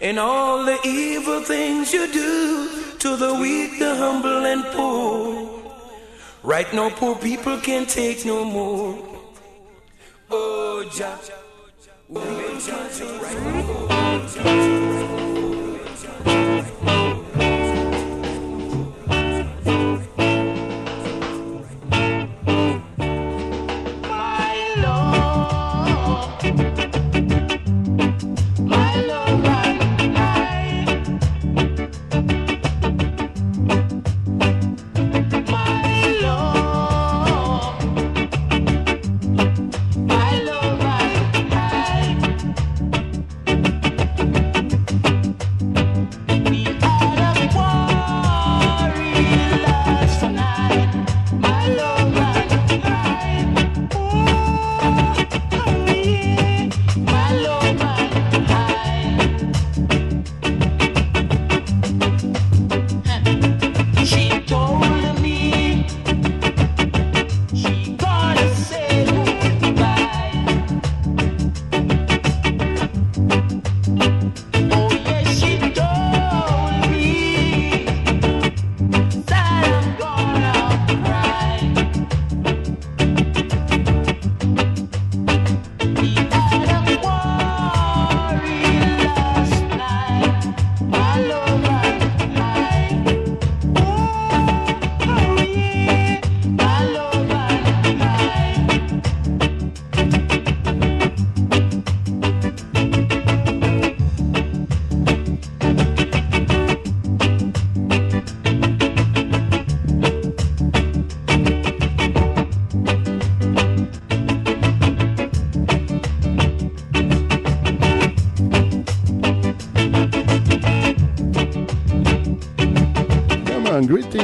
And all the evil things you do to the weak, the humble, and poor. Right now, poor people can't take no more. Oh, Jah. Oh, Jah.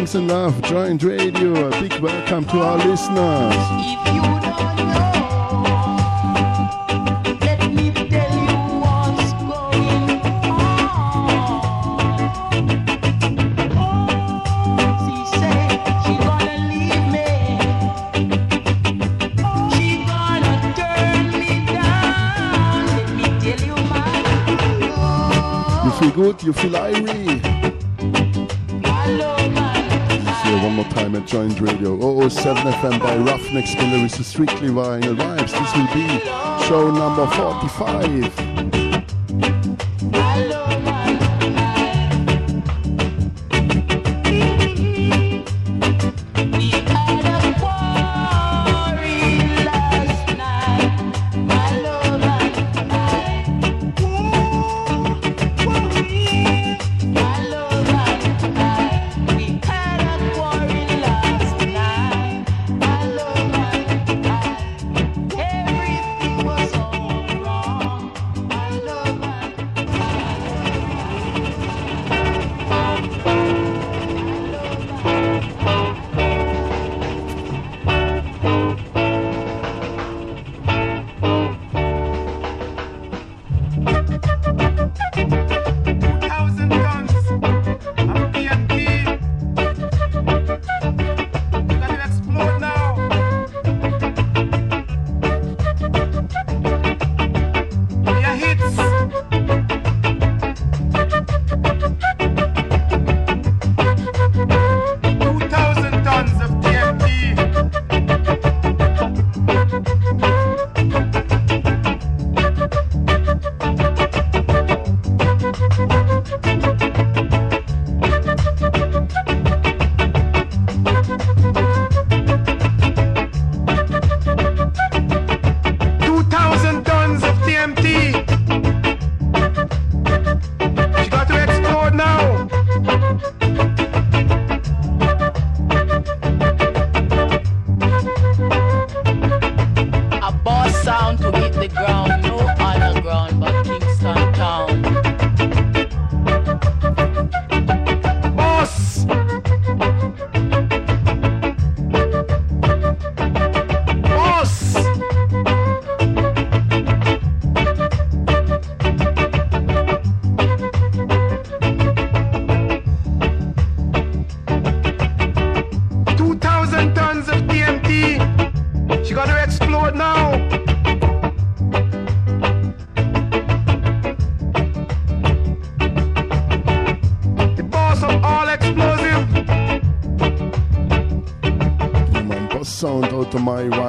Peace and love, Joint Radio. A big welcome to our listeners. If you feel good, you what's goin oh, she say she gonna leave me She gonna turn me down Let me tell you man difficult you feel irie. Radio 007 FM by Ruffneck Smille is Strictly Vinyl Vibes. This will be show number 45.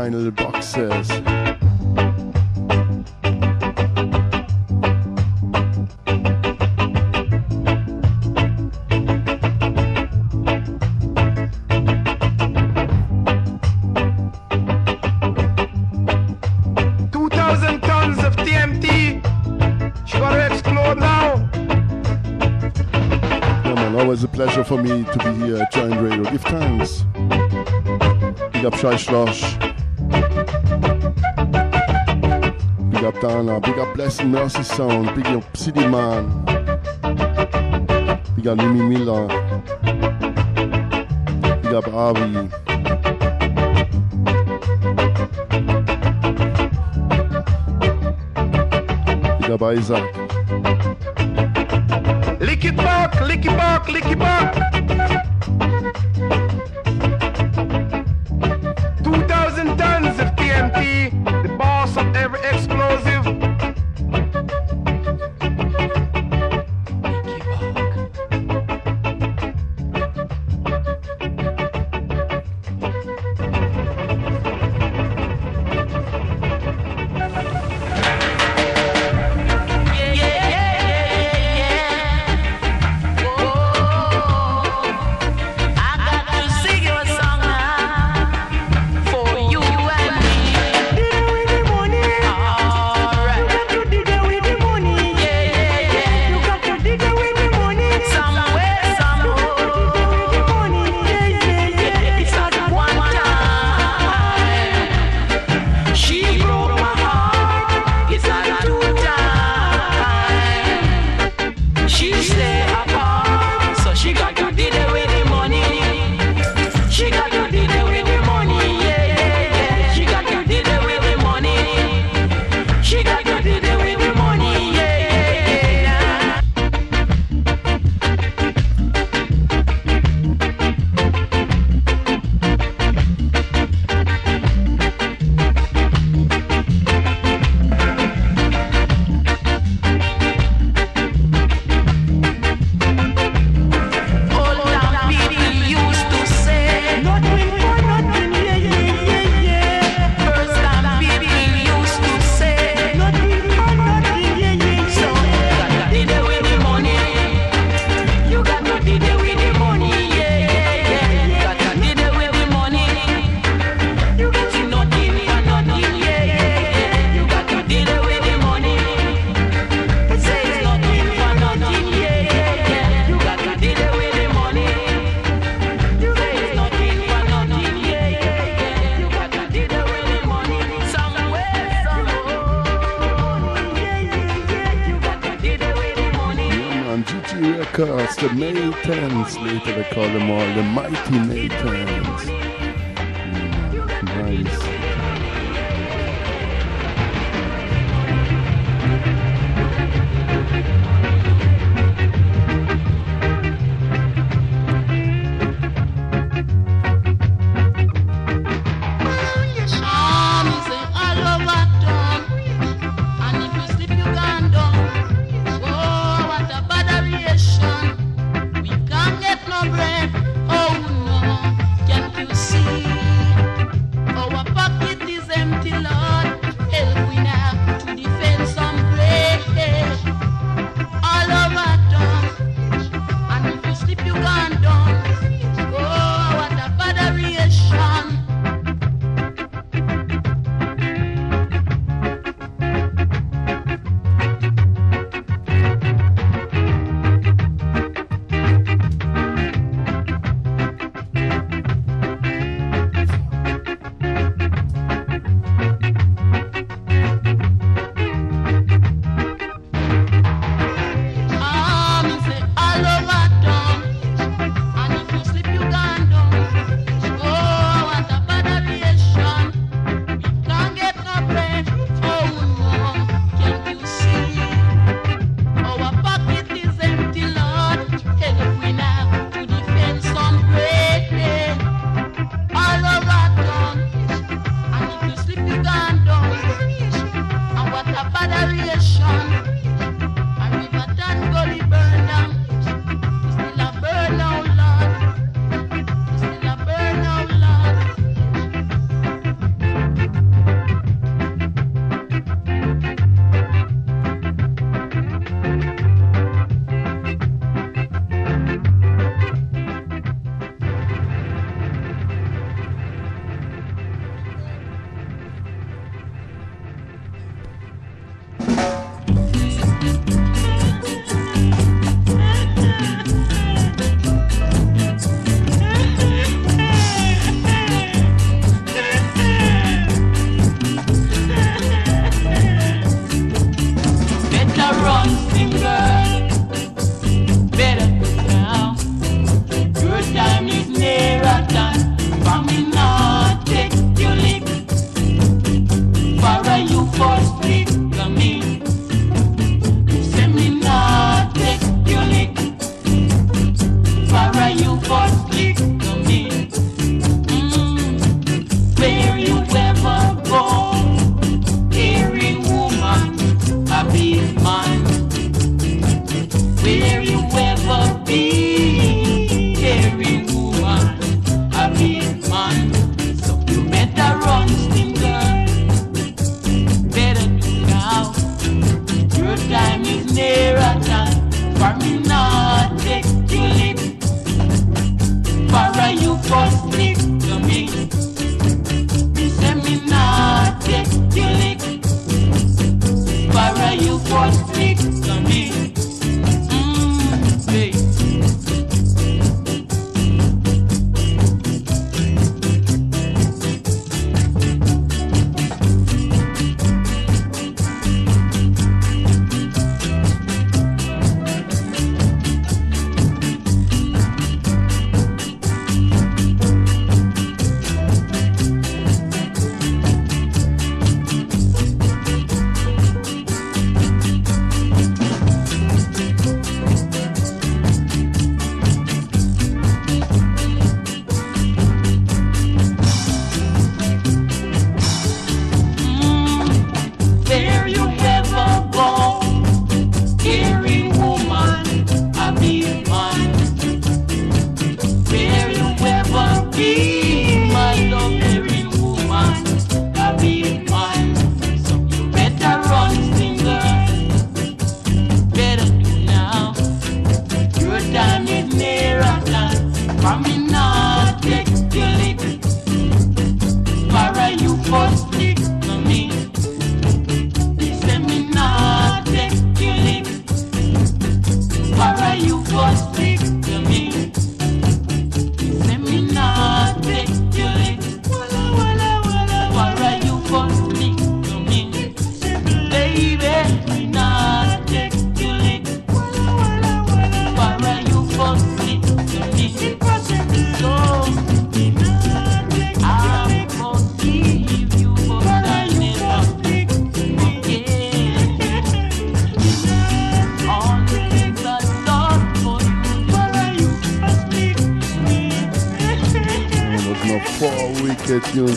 Vinyl boxes. pleasure for me to be here at Joint Radio. Give thanks. Big up Shai Schloss. Dana. Big up Blessing Mercy Sound. Big up City Man. Big up Limi Miller. Big up Avi. Big up Isaac. Lick it back, lick it back. Natans, later they call them all the Mighty Natans.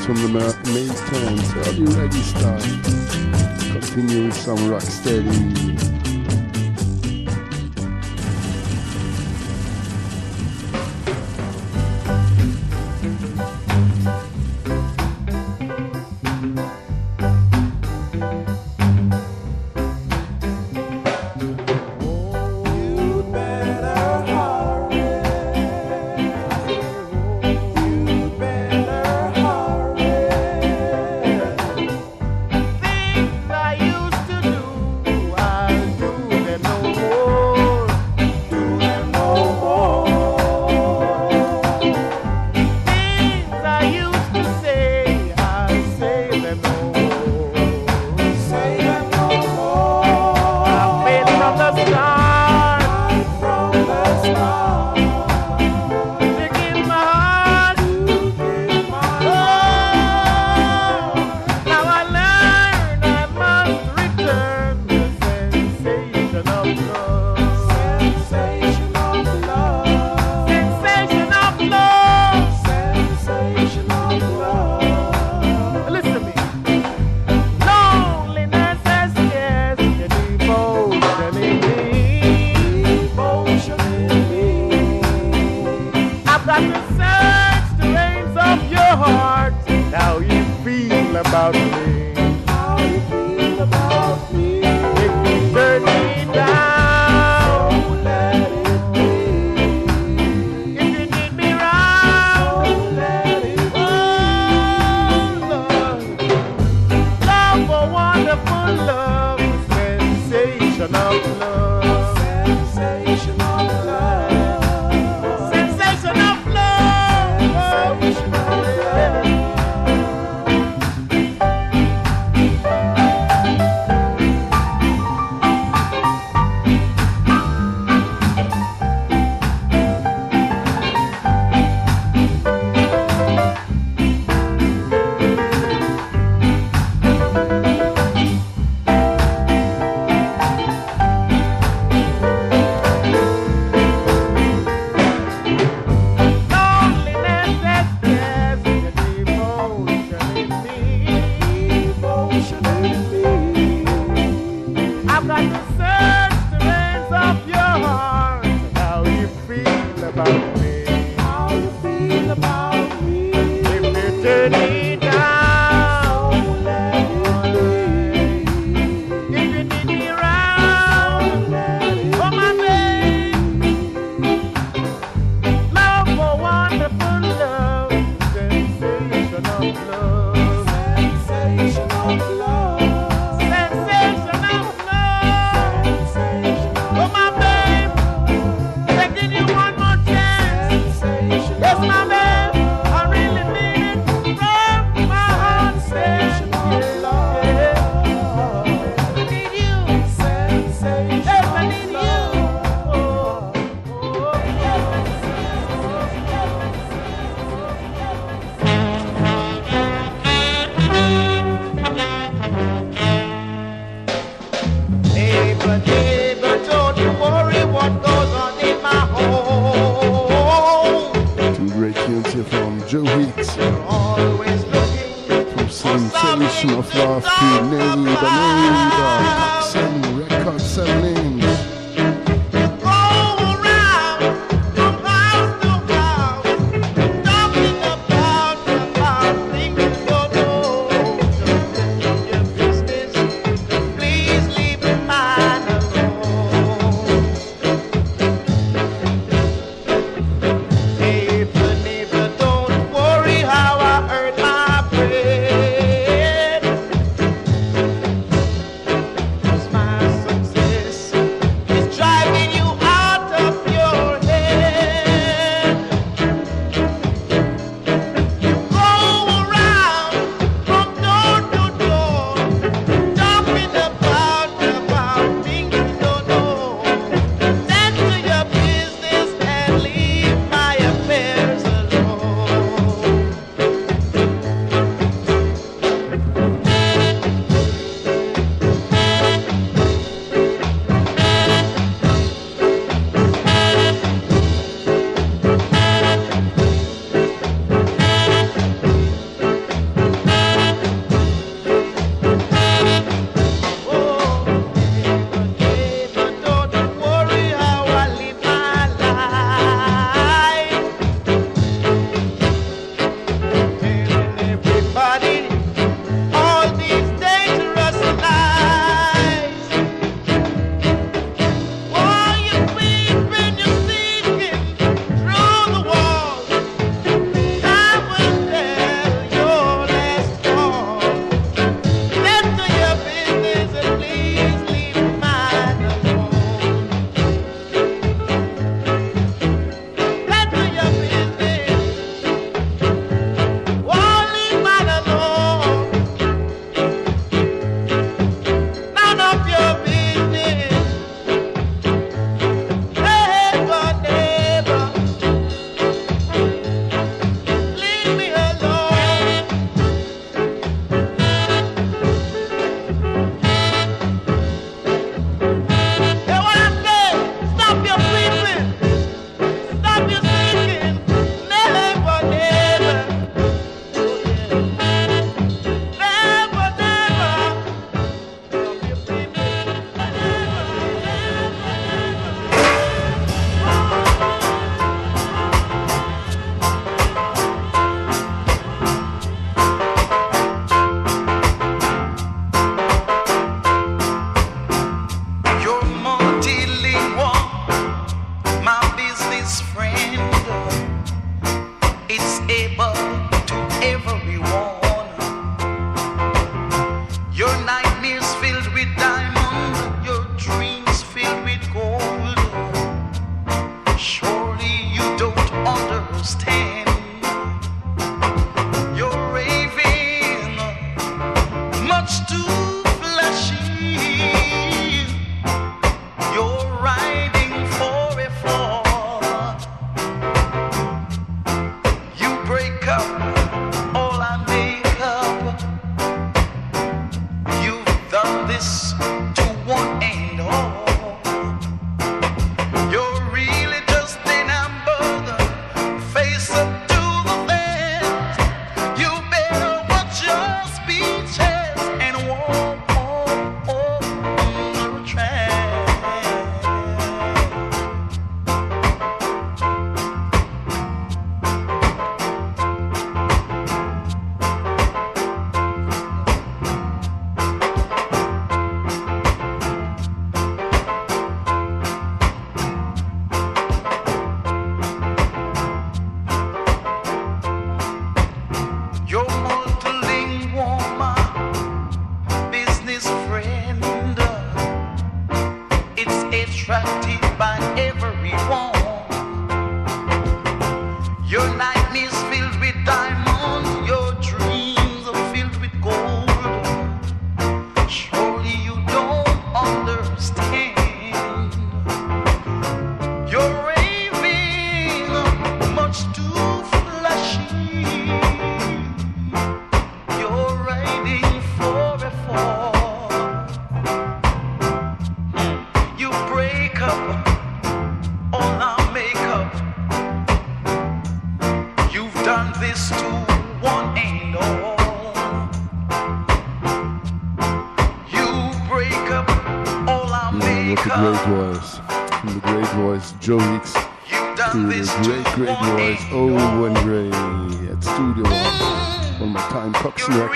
from the main town. So you ready, start? Continue with some rock steady.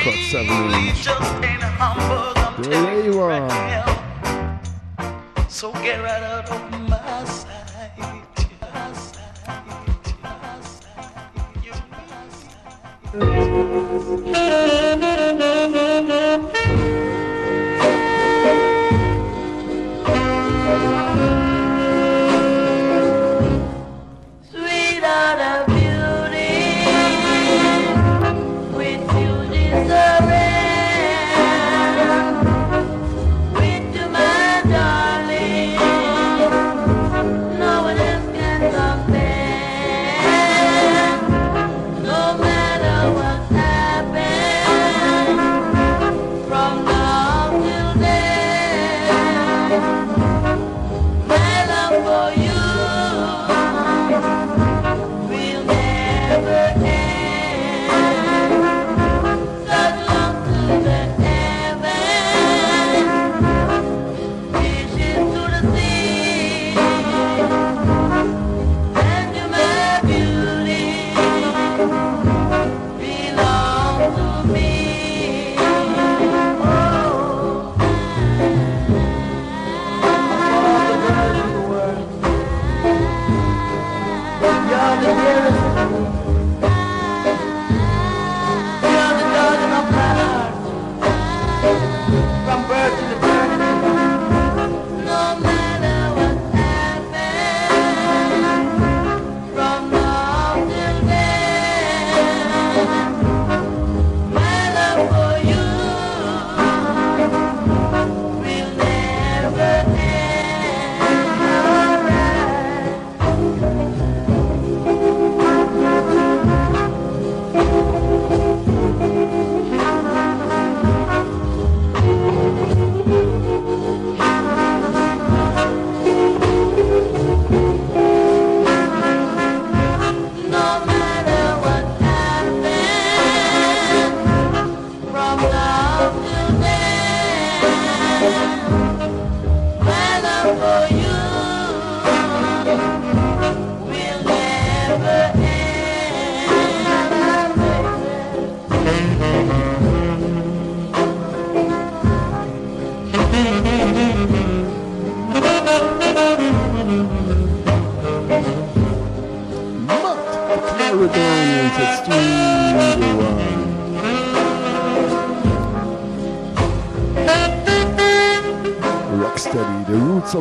cut seven inch.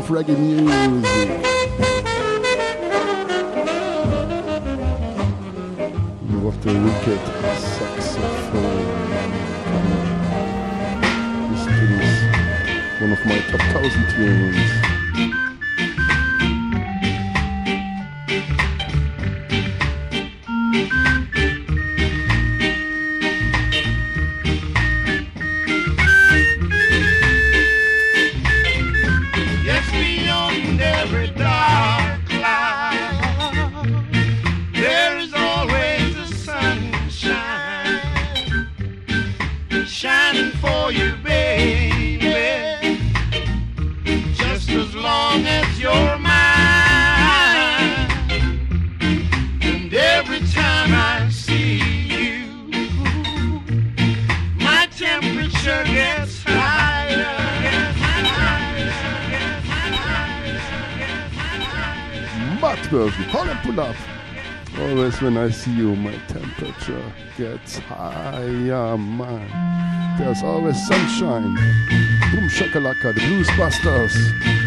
reggae music. you. My temperature gets higher, man. There's always sunshine. Boom shakalaka, the Blues Busters.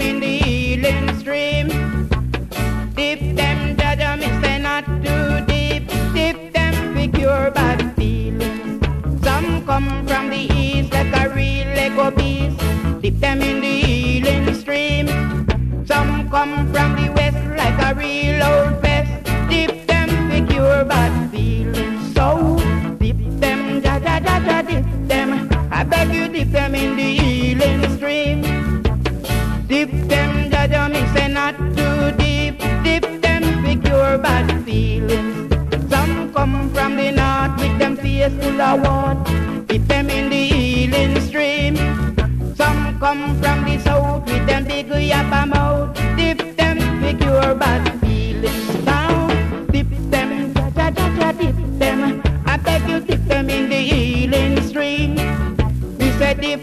them in the healing stream. Dip them, Jah Jah, me say not too deep. Dip them, pick cure bad feelings. Some come from the east like a real Lego beast. Dip them in the healing stream. Some come from the west like a real old pest. Dip them, pick cure bad feelings. So dip them, Jah Jah, Jaja, dip them. I beg you, dip them in the healing feelings. Some come from the north with them face full of what? Dip them in the healing stream. Some come from the south with them big yappa mouth. Dip them with your bad feelings. Now dip them, cha cha cha cha, dip them. I beg you dip them in the healing stream. We say dip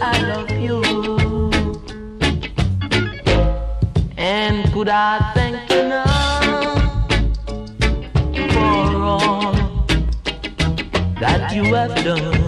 I love you. And could I thank you now for all that you have done?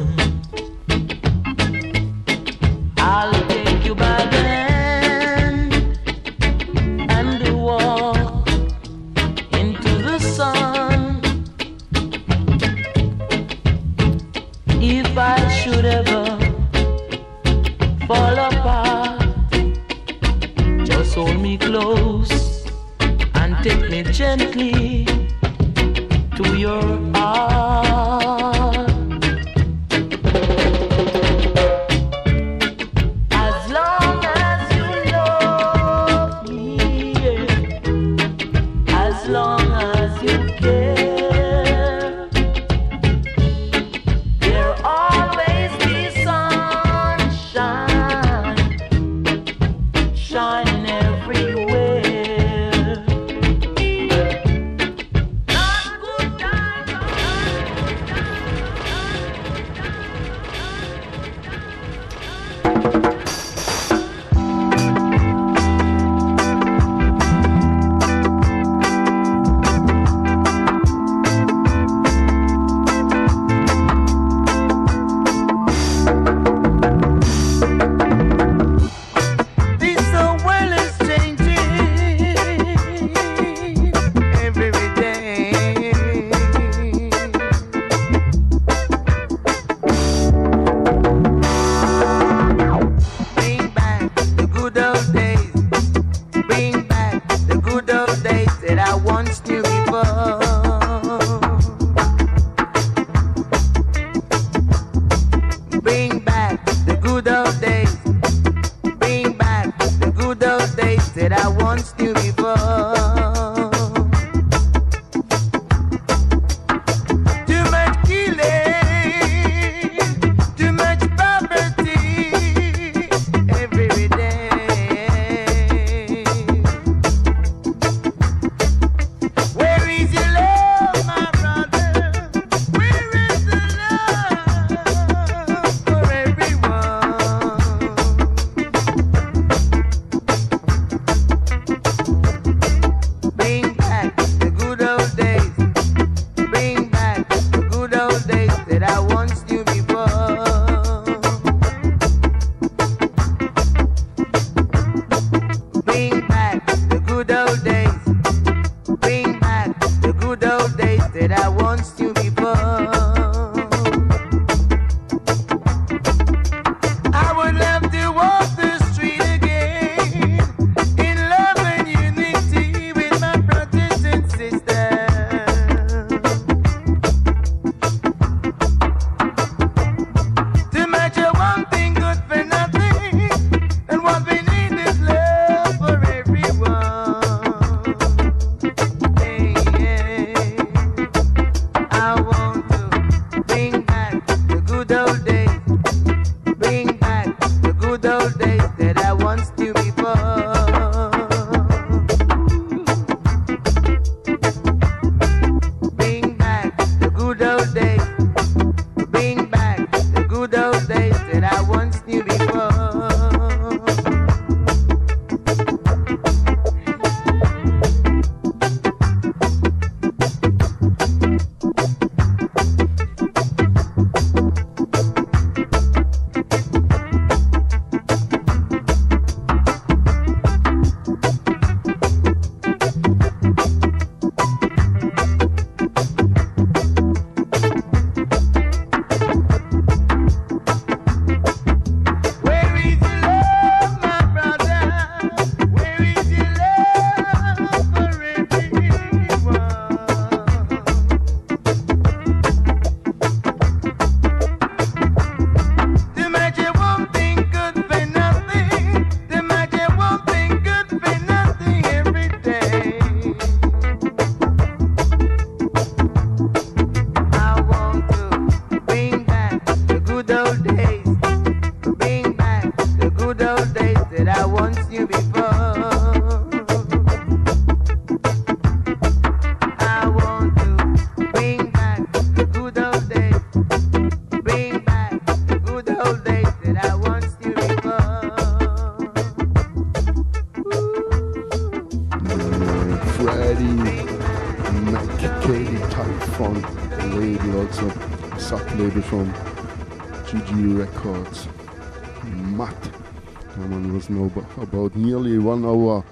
was now about nearly one hour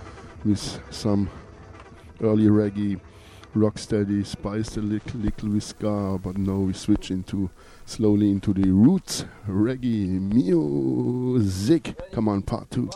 with some early reggae, rocksteady, spiced a little, little with ska, but now we switch into slowly into the roots reggae music. Come on, part two.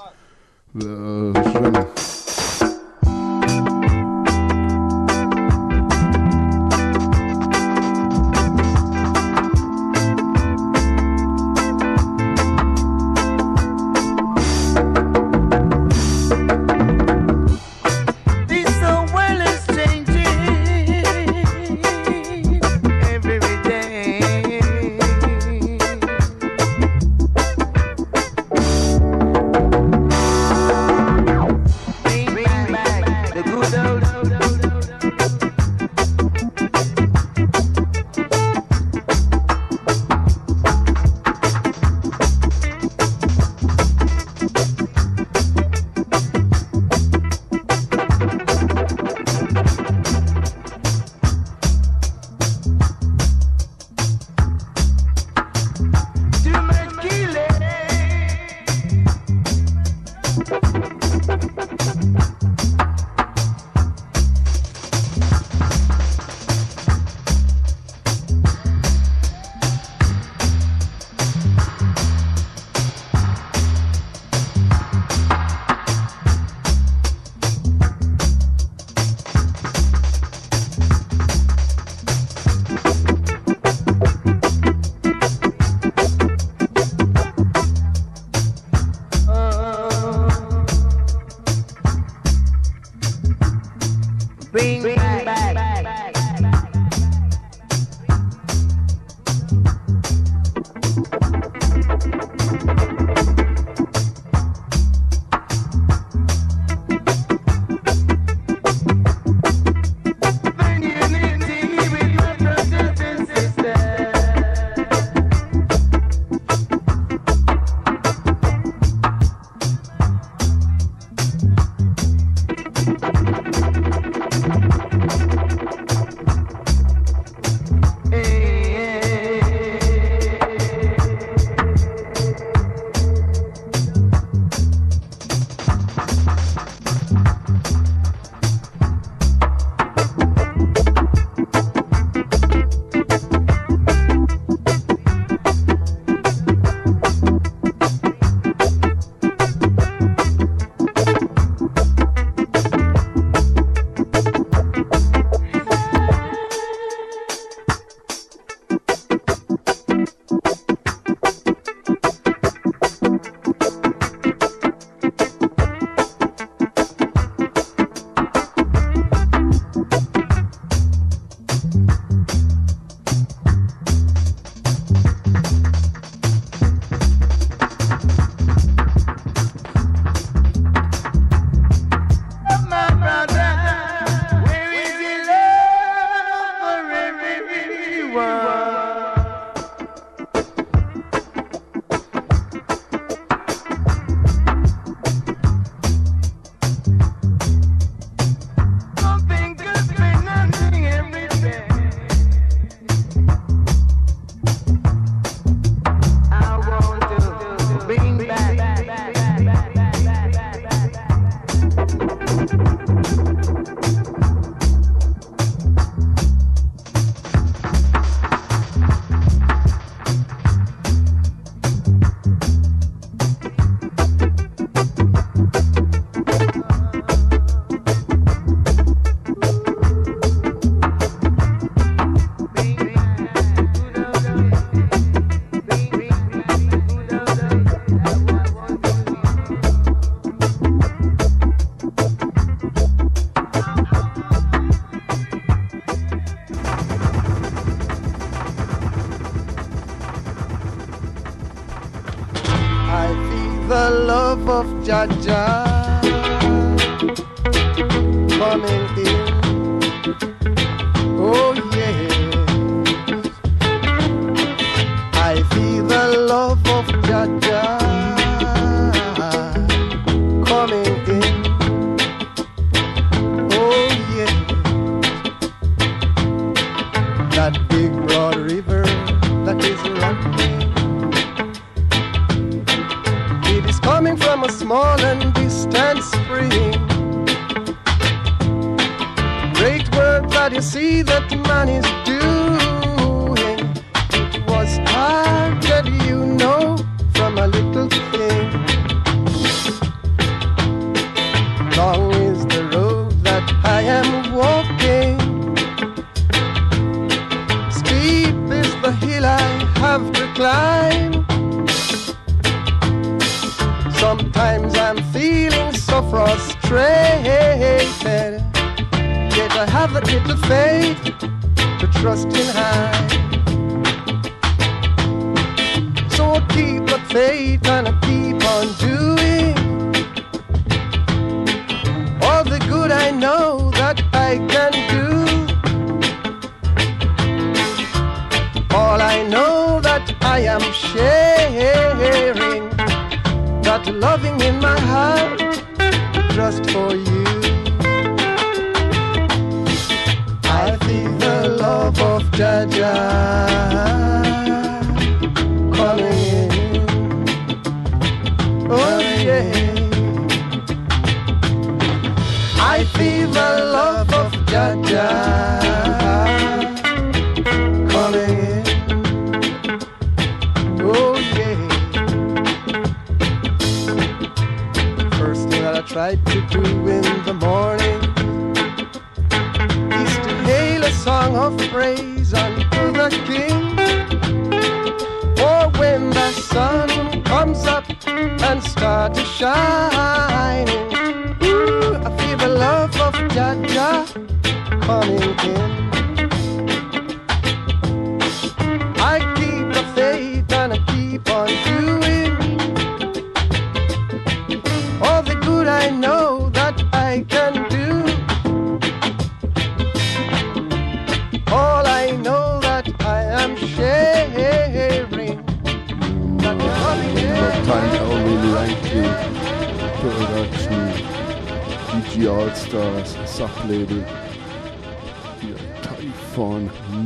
hier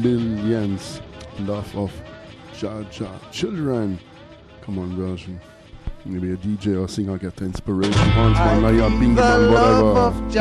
Millions Love of Jah Jah Children. Come on, version. Maybe a DJ or singer get the inspiration. Hans, whatever. Love of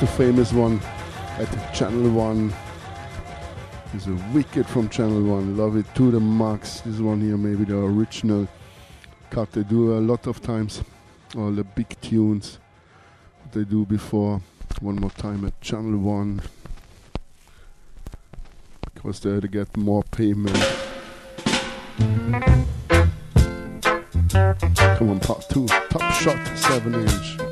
the famous one at Channel 1. is a wicked from Channel 1. Love it to the max. This one here, maybe the original cut they do a lot of times. All the big tunes they do before. One more time at Channel 1. Because they to get more payment. Come on, part 2. Top Shot 7 inch.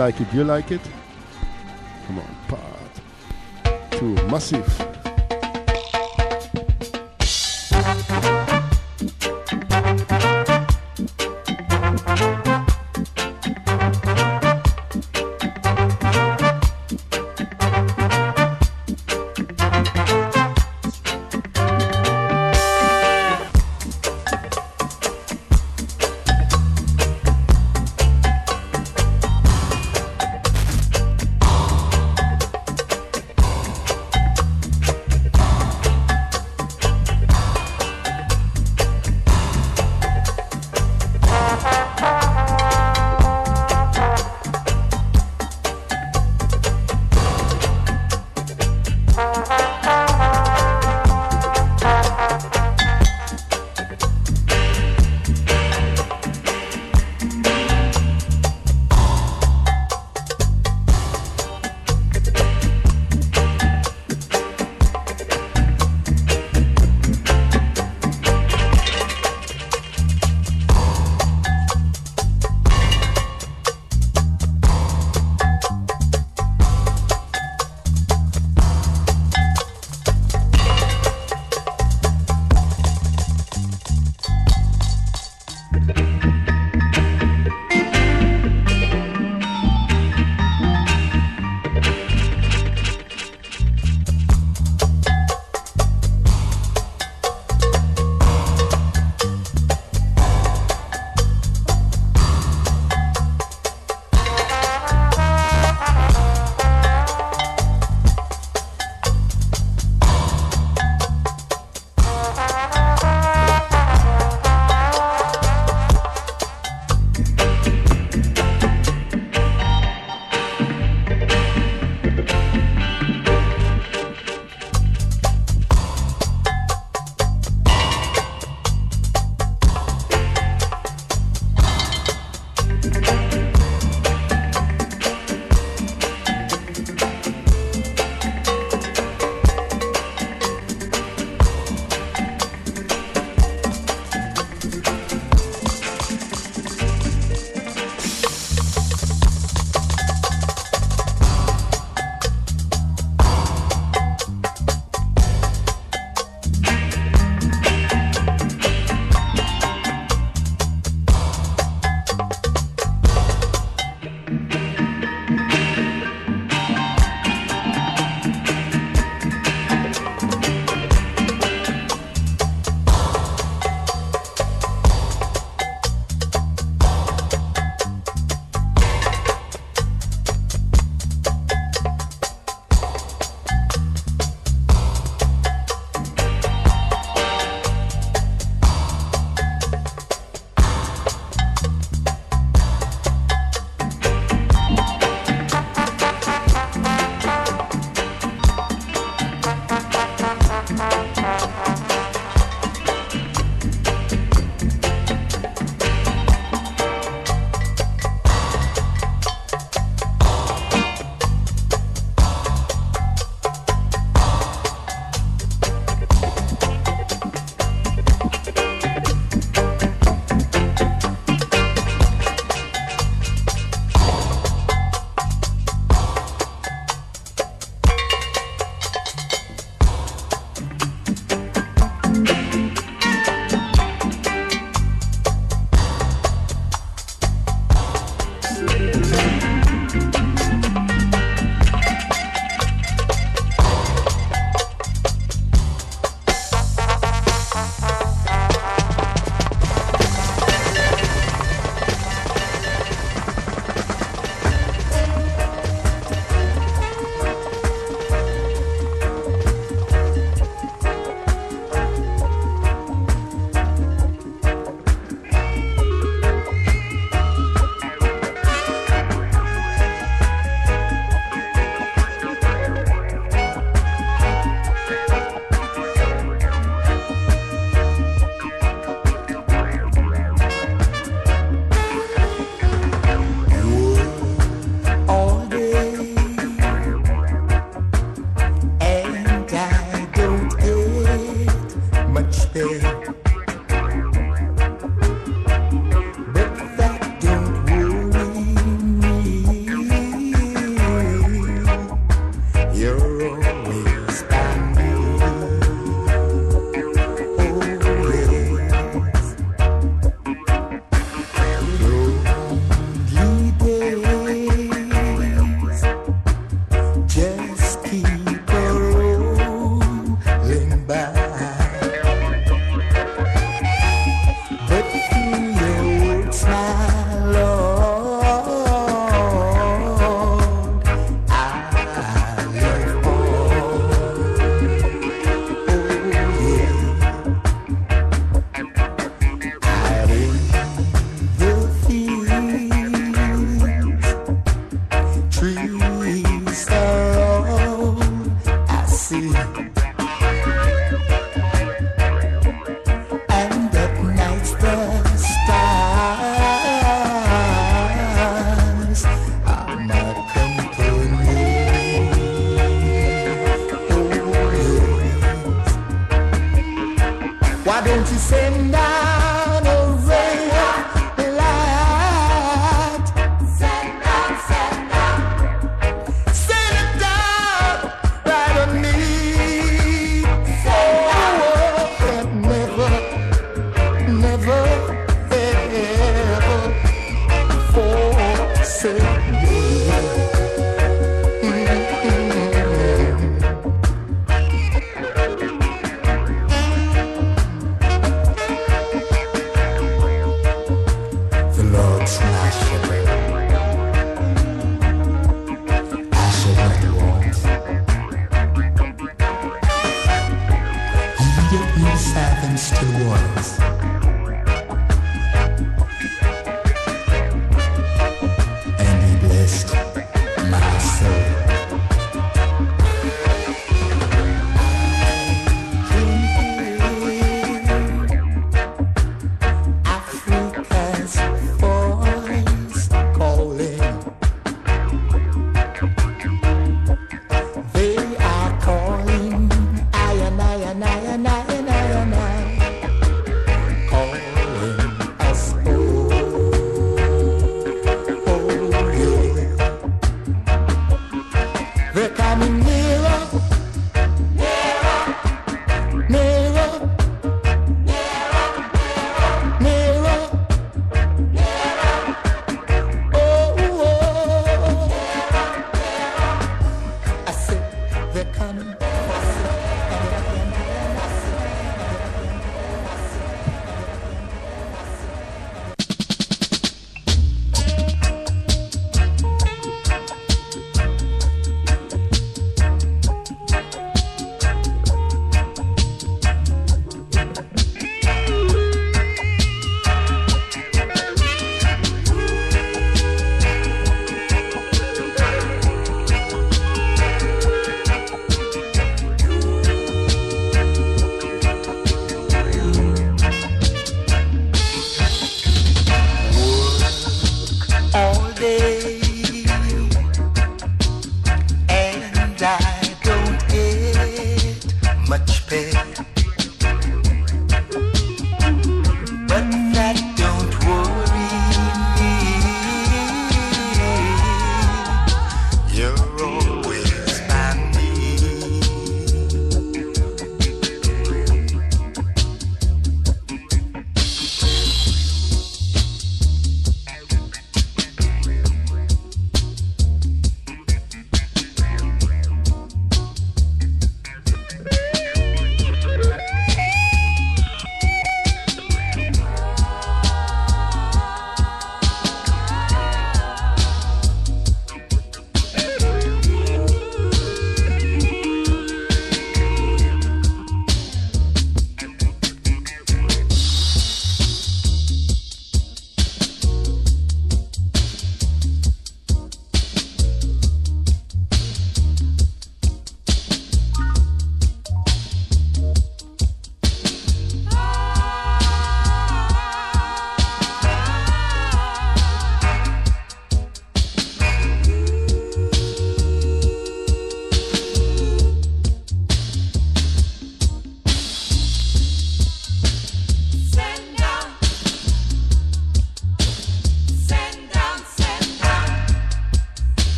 like it, you like it. Come on, part two, massive.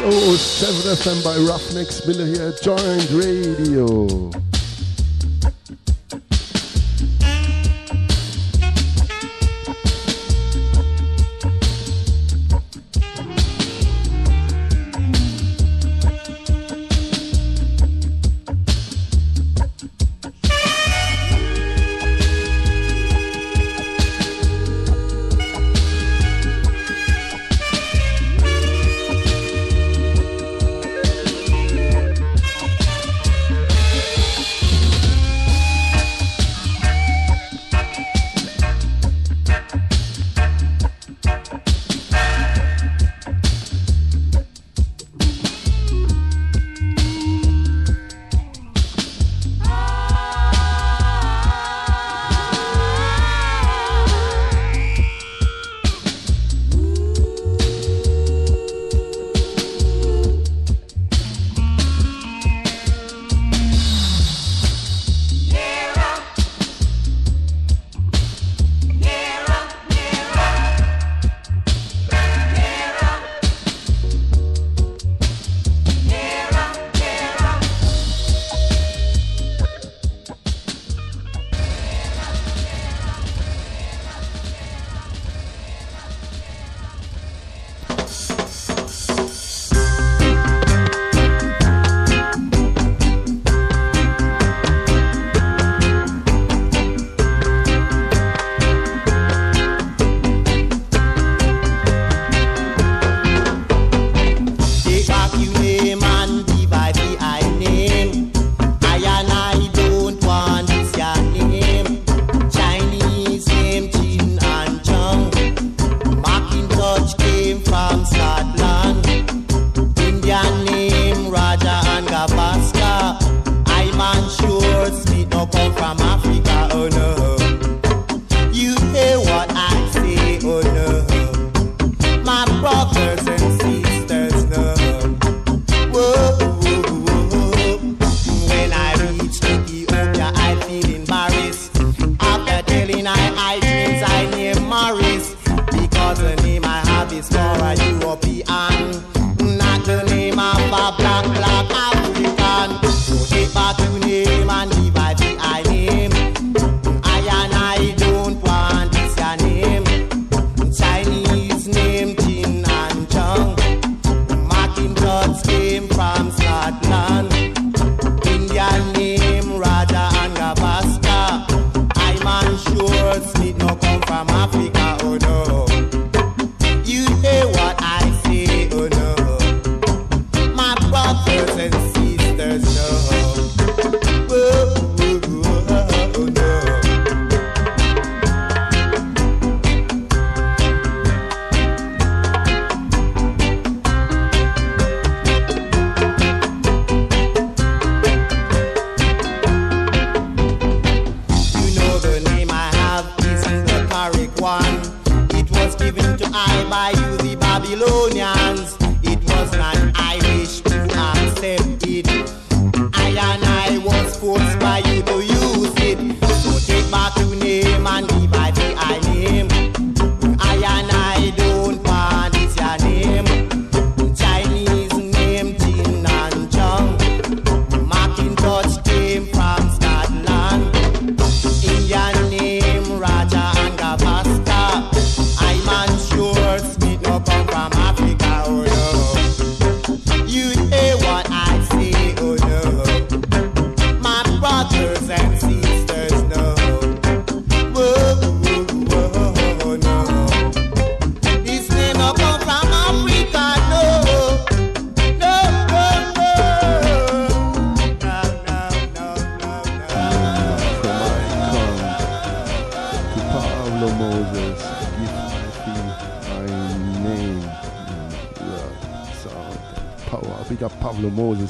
is 007 FM by Ruffneck Smille here, Joint Radio.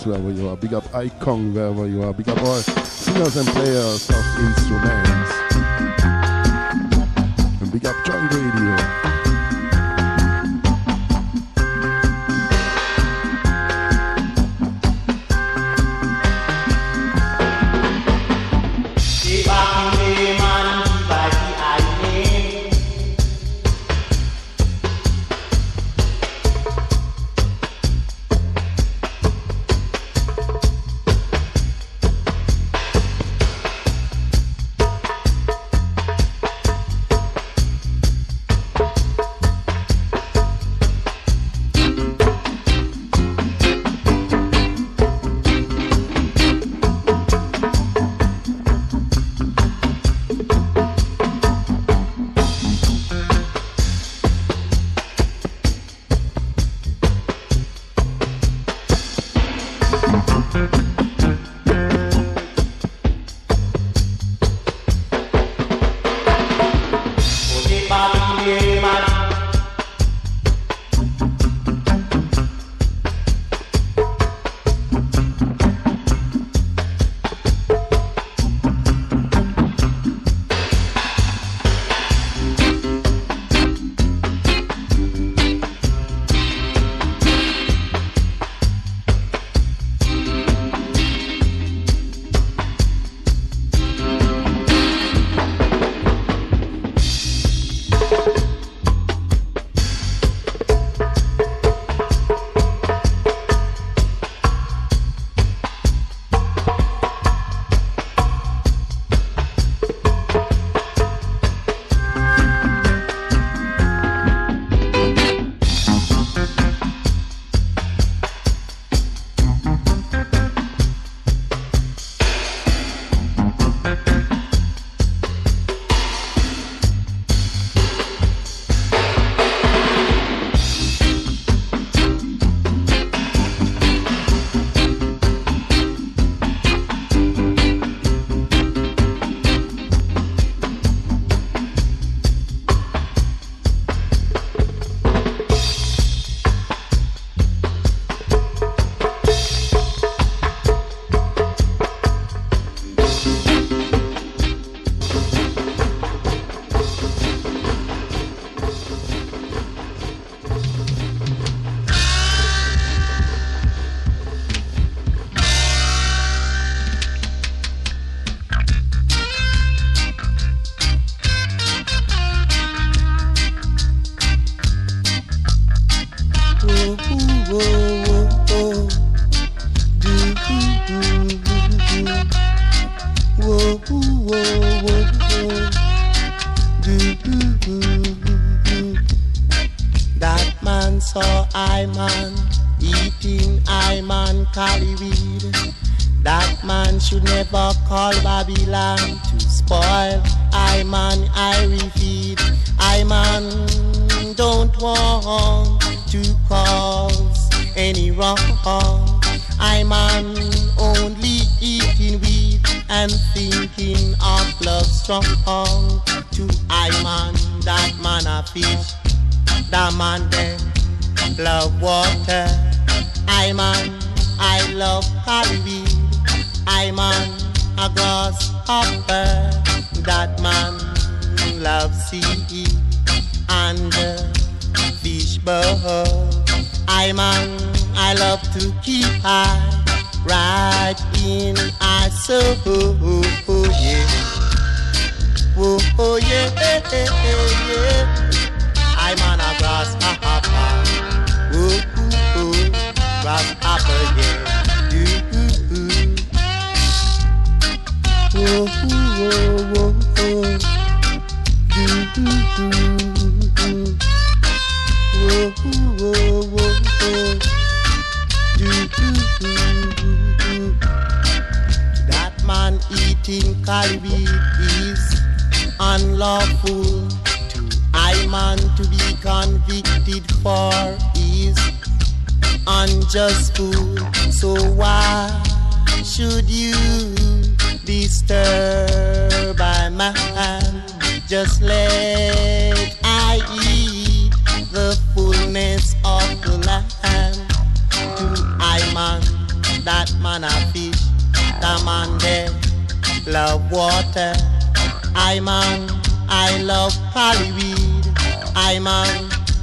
wherever you are. Big up I-Kong wherever you are.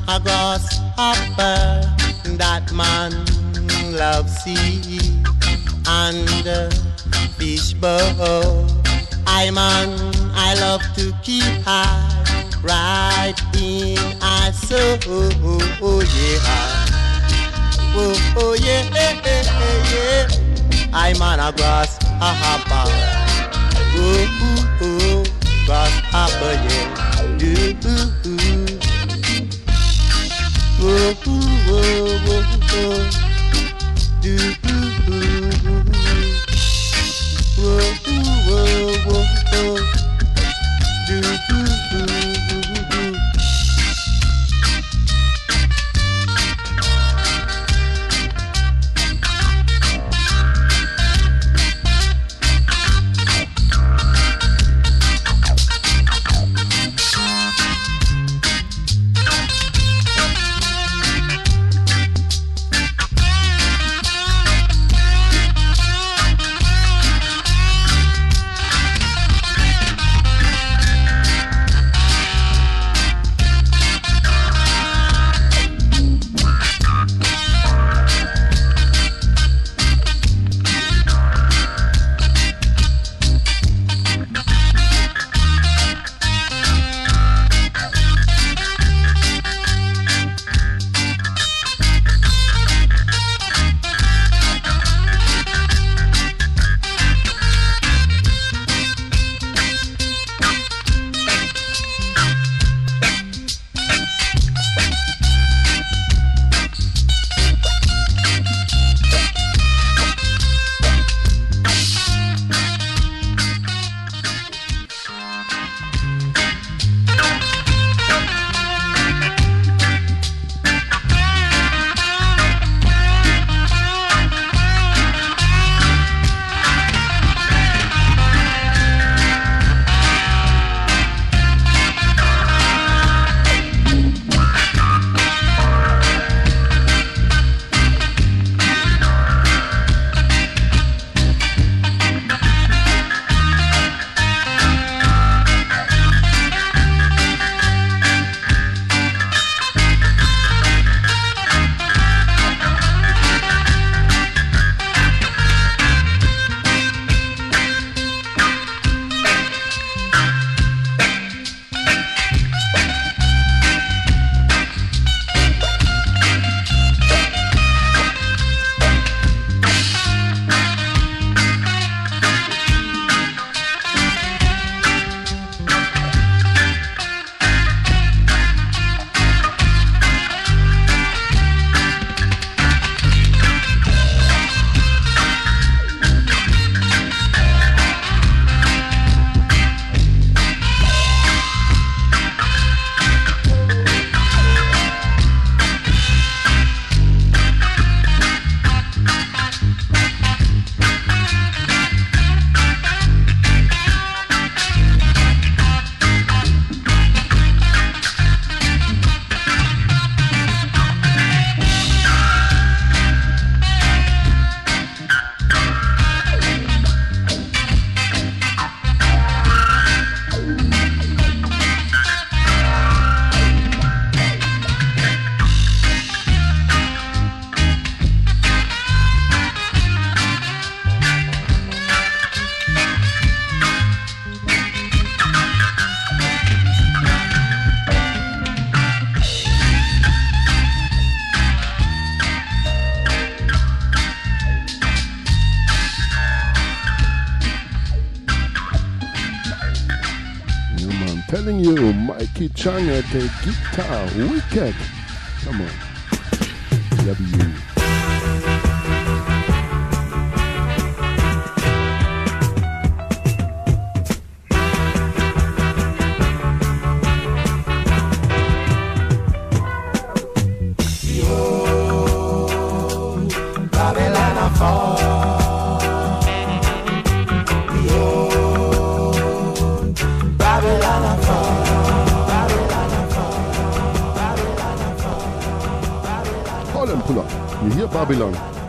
a grasshopper that man loves sea and uh, fish bowl. I man, I love to keep high right in a so oh, oh, oh yeah. Oh, oh yeah, eh, eh, yeah. I man a grasshopper. Oh, oh, oh, grasshopper, yeah. Ooh, ooh, ooh. Whoa, whoa, whoa, you, Mikey Chung at the guitar. Wicked. Come on. W. Babylon.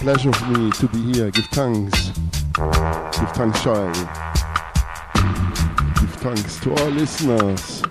Pleasure for me to be here. Give thanks. Give thanks, child. Give thanks to our listeners.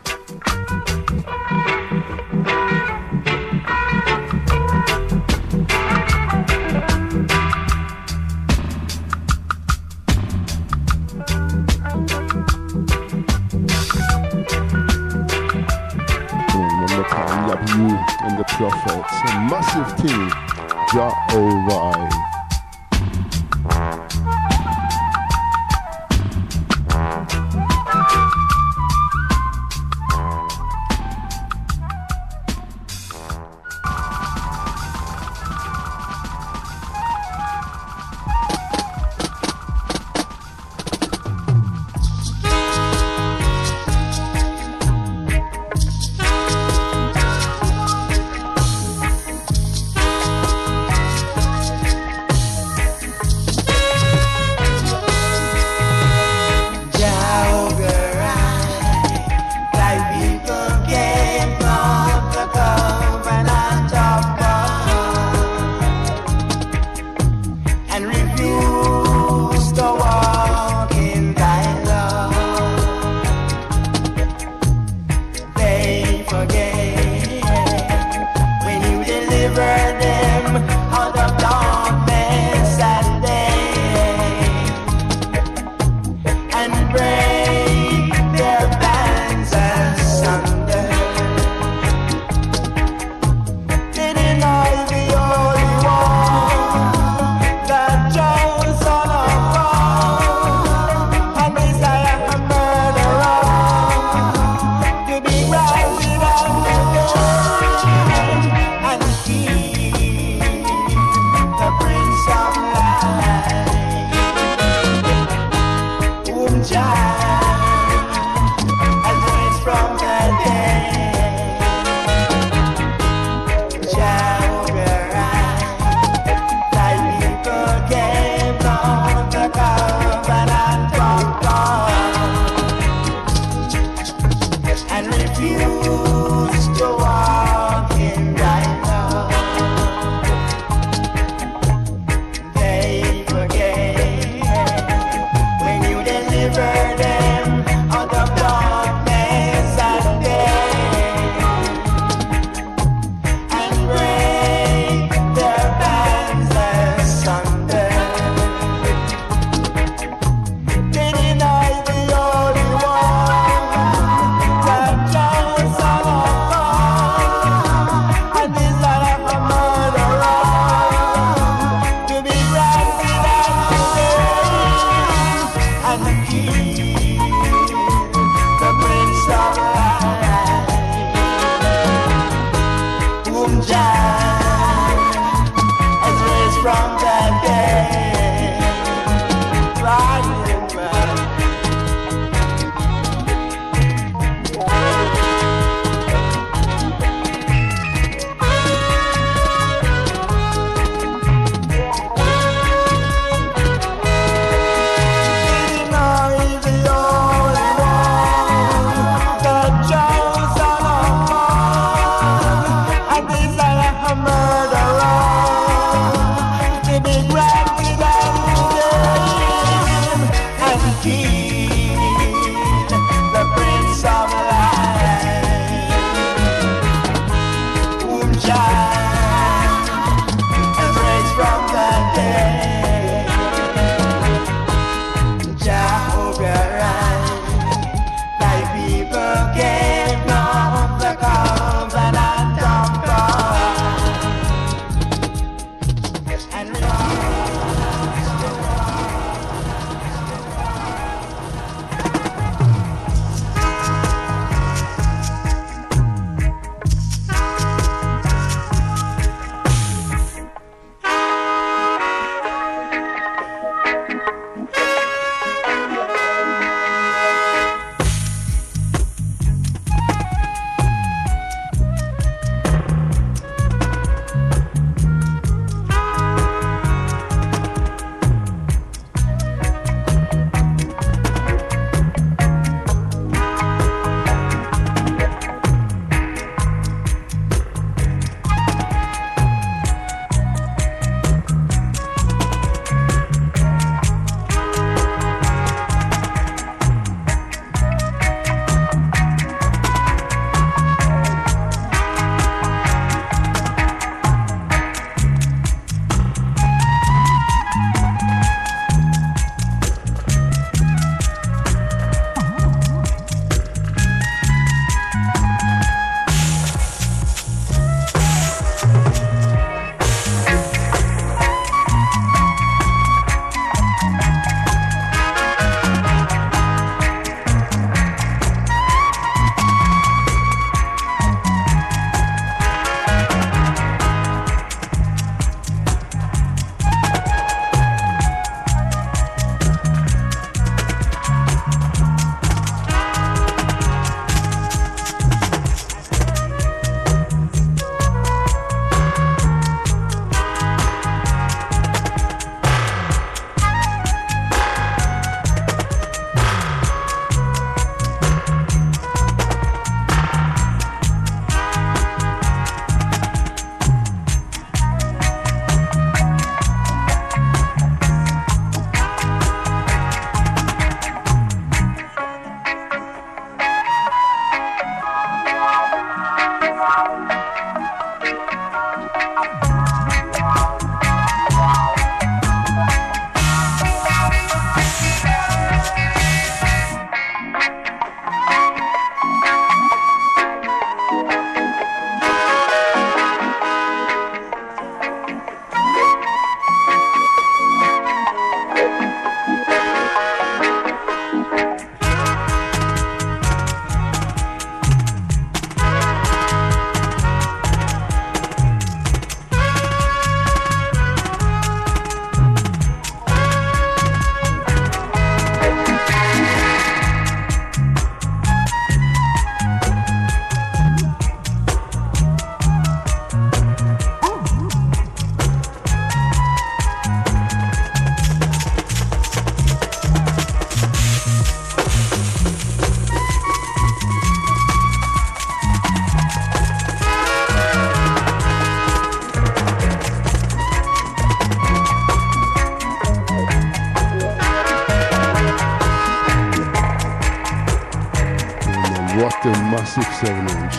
Massive 7 inch.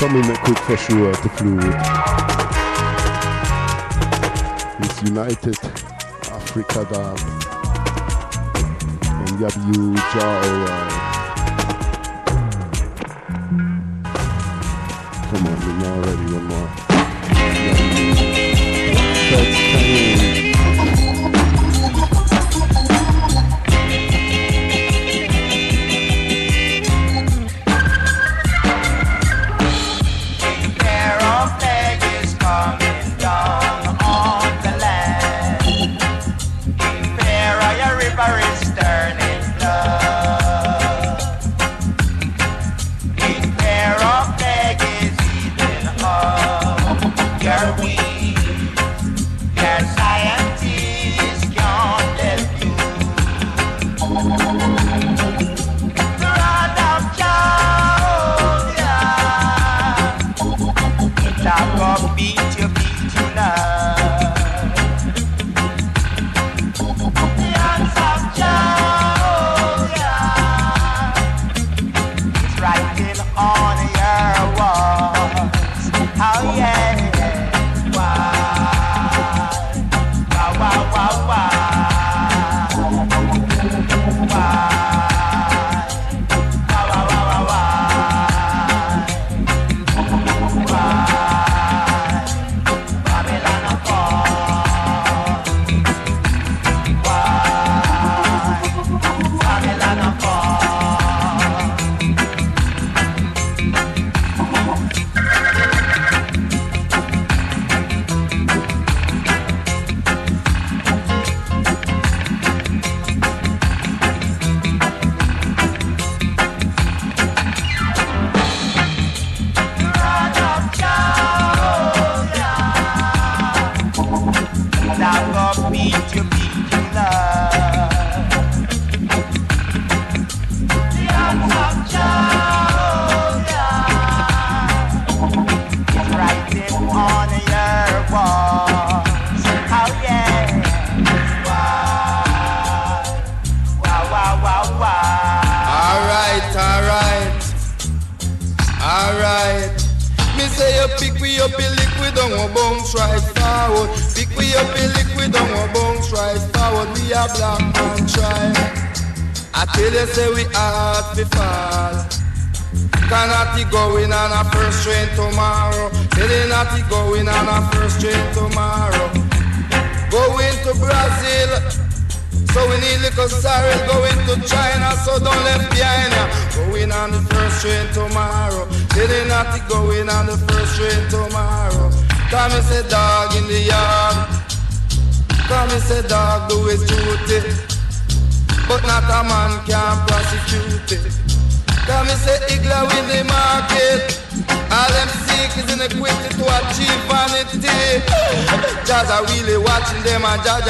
Coming that quick for sure to Fluid. It's United Africa Dog. And Jaw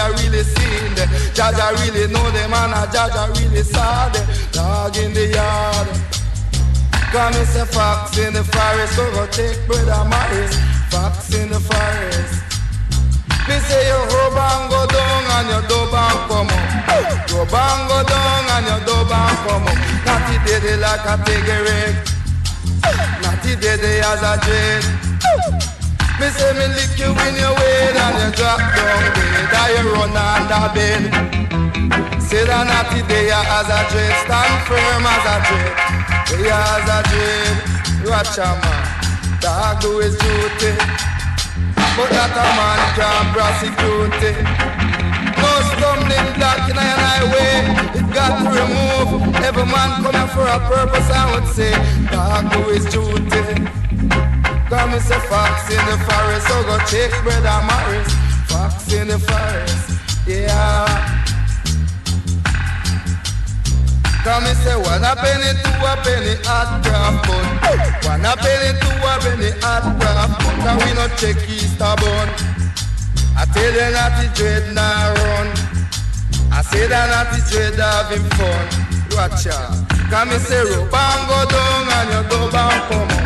Jah Jah really seeing them. Jah Jah really know them and a Jah Jah really saw them. Dog in the yard. Come and say fox in the forest. Go take brother Morris. Fox in the forest. Me say you rub and go down and you dub and come up. Rub and go down and you dub and come up. Natty daddy like a cigarette. Natty daddy as a dread. Me say me lick you in your weight and you drop down dead. And you run under bed. Say that natty day as a dread. Stand firm as a dread. Day as a dread. Watch a man. Dog do his duty. But that a man can't prosecute it. No stumbling block in an highway. It got to remove. Every man coming for a purpose, I would say. Dog do his duty. Come and say fox in the forest, so go take brother Morris. Fox in the forest, yeah. Come and say one a penny, two a penny, hot craft bun. One a penny, two a penny, hot craft bun. Cause we no check Easter bun. I tell you not the dread now run. I say that not the dread having fun. Watch out. Come and say rope and go down and you go and come up.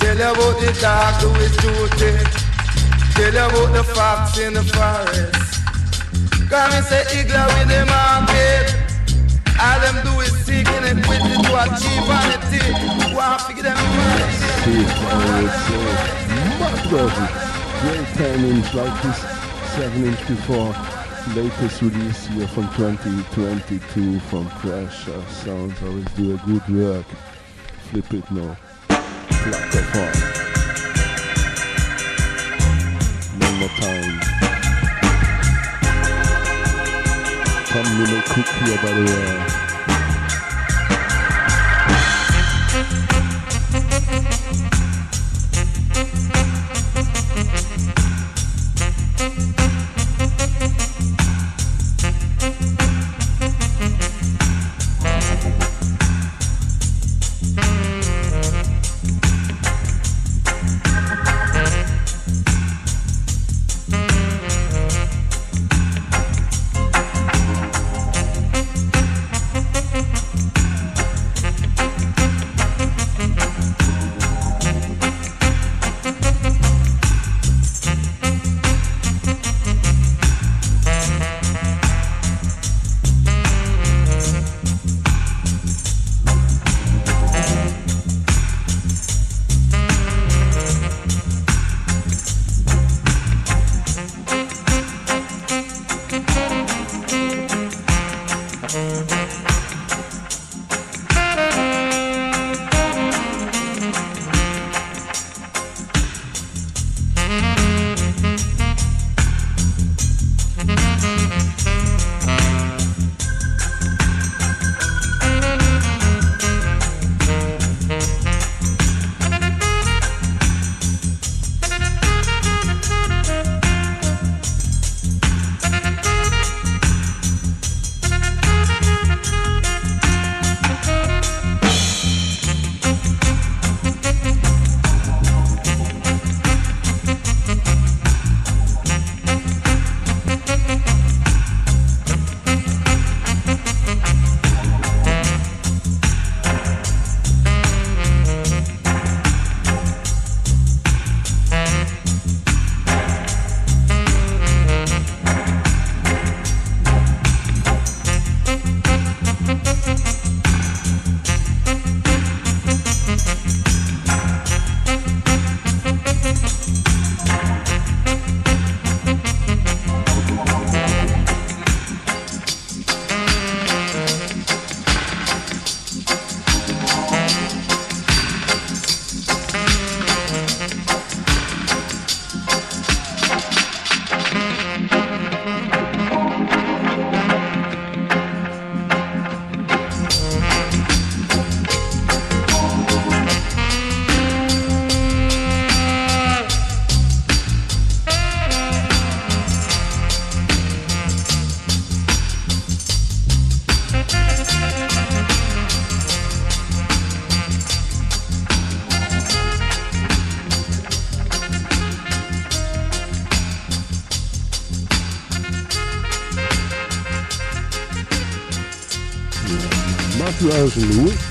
Tell you about the dog do his duty. Tell you about the fox in the forest. Come and say Igla with the market. All them do is seeking equity to achieve vanity. To give them money. See, I would say, mad version. Great 10 inch like this 7 inch before. Latest release here from 2022 from Pressure Sounds. Always do a good work. Flip it now. Black more time. Come cook here by the way.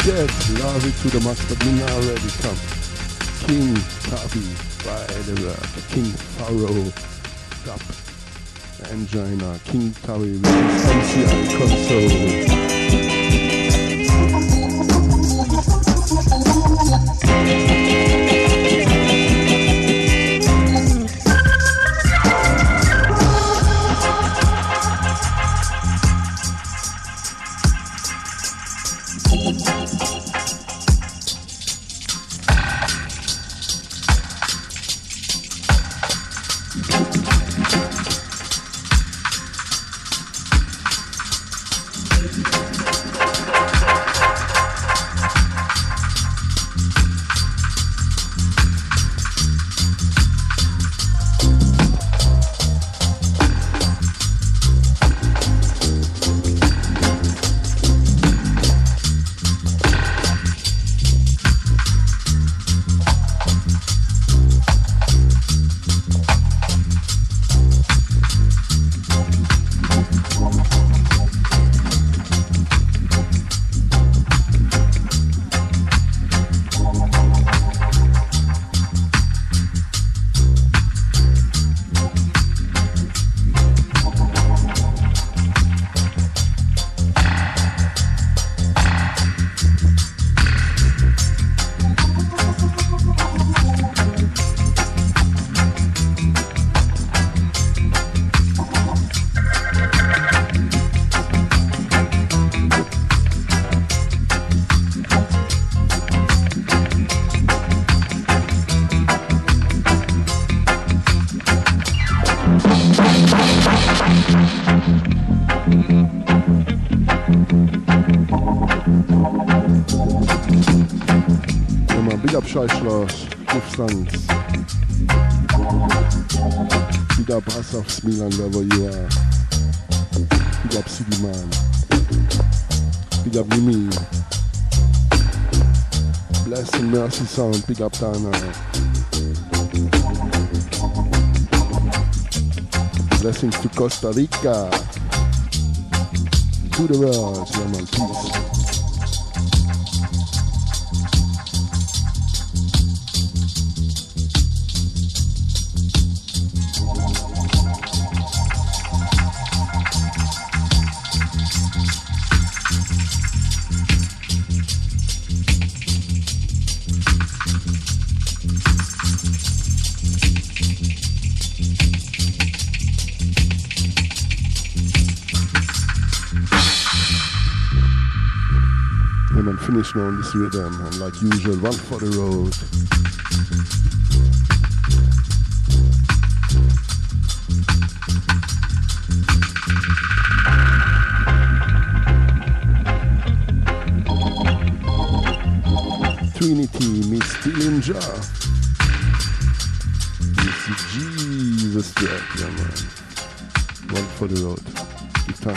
Wicked, love it to the but me now ready come. King Tavi by the uh, King Pharaoh Cup Angina, King Tavi with MCI console. Up Asaf Smilan wherever you are. Big up City Man. Big up Mimi. Blessing Mercy Sound, big up Dana. Blessings to Costa Rica. To the world, yeah man, peace. Yeah, man, finish on this rhythm, and like usual, one for the road. Trinity meets Dillinger. Is Jesus track, yeah man. One for the road.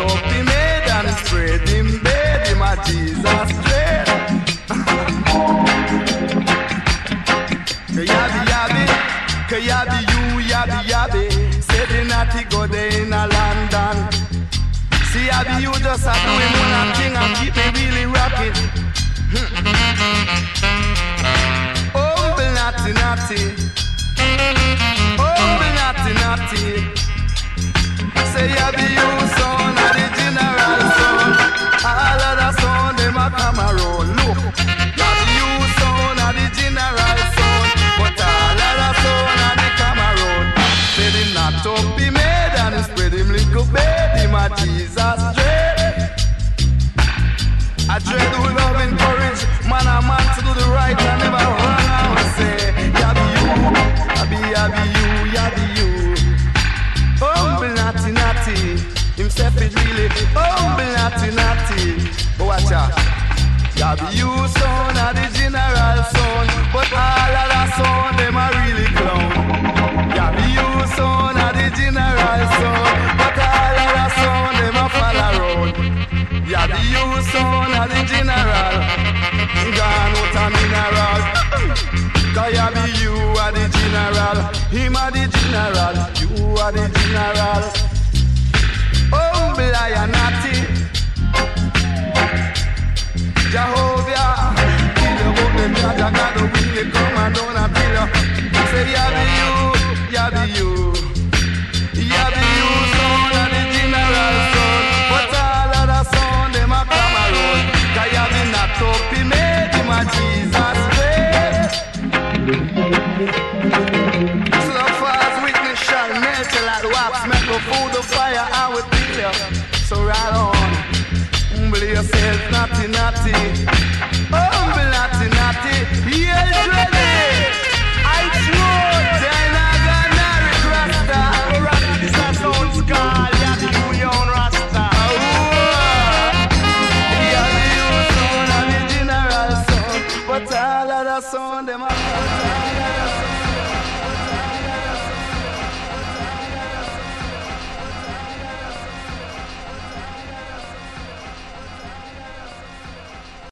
up he made and spread him bed him a Jesus. Yabi yabi, ke yabi you yabi yabi. Say the naughty go there in a London. See Yabby You just a do him one thing and keep me really rocking. Hmm. Humble naughty naughty, humble naughty naughty. Say Yabby You son son Yabby You son of the general son But all of the son them a really clown Yabby You son of the general son But all of the son them a fall around Yabby You son of the general? Gone out a mineral. Cause you are the general? Him a the general. You are the general. Oh, Humble I am naughty Jehovah, kill your boat, them I got to really come and down and kill you. Say, Yabby You, Yabby You, naughty, naughty.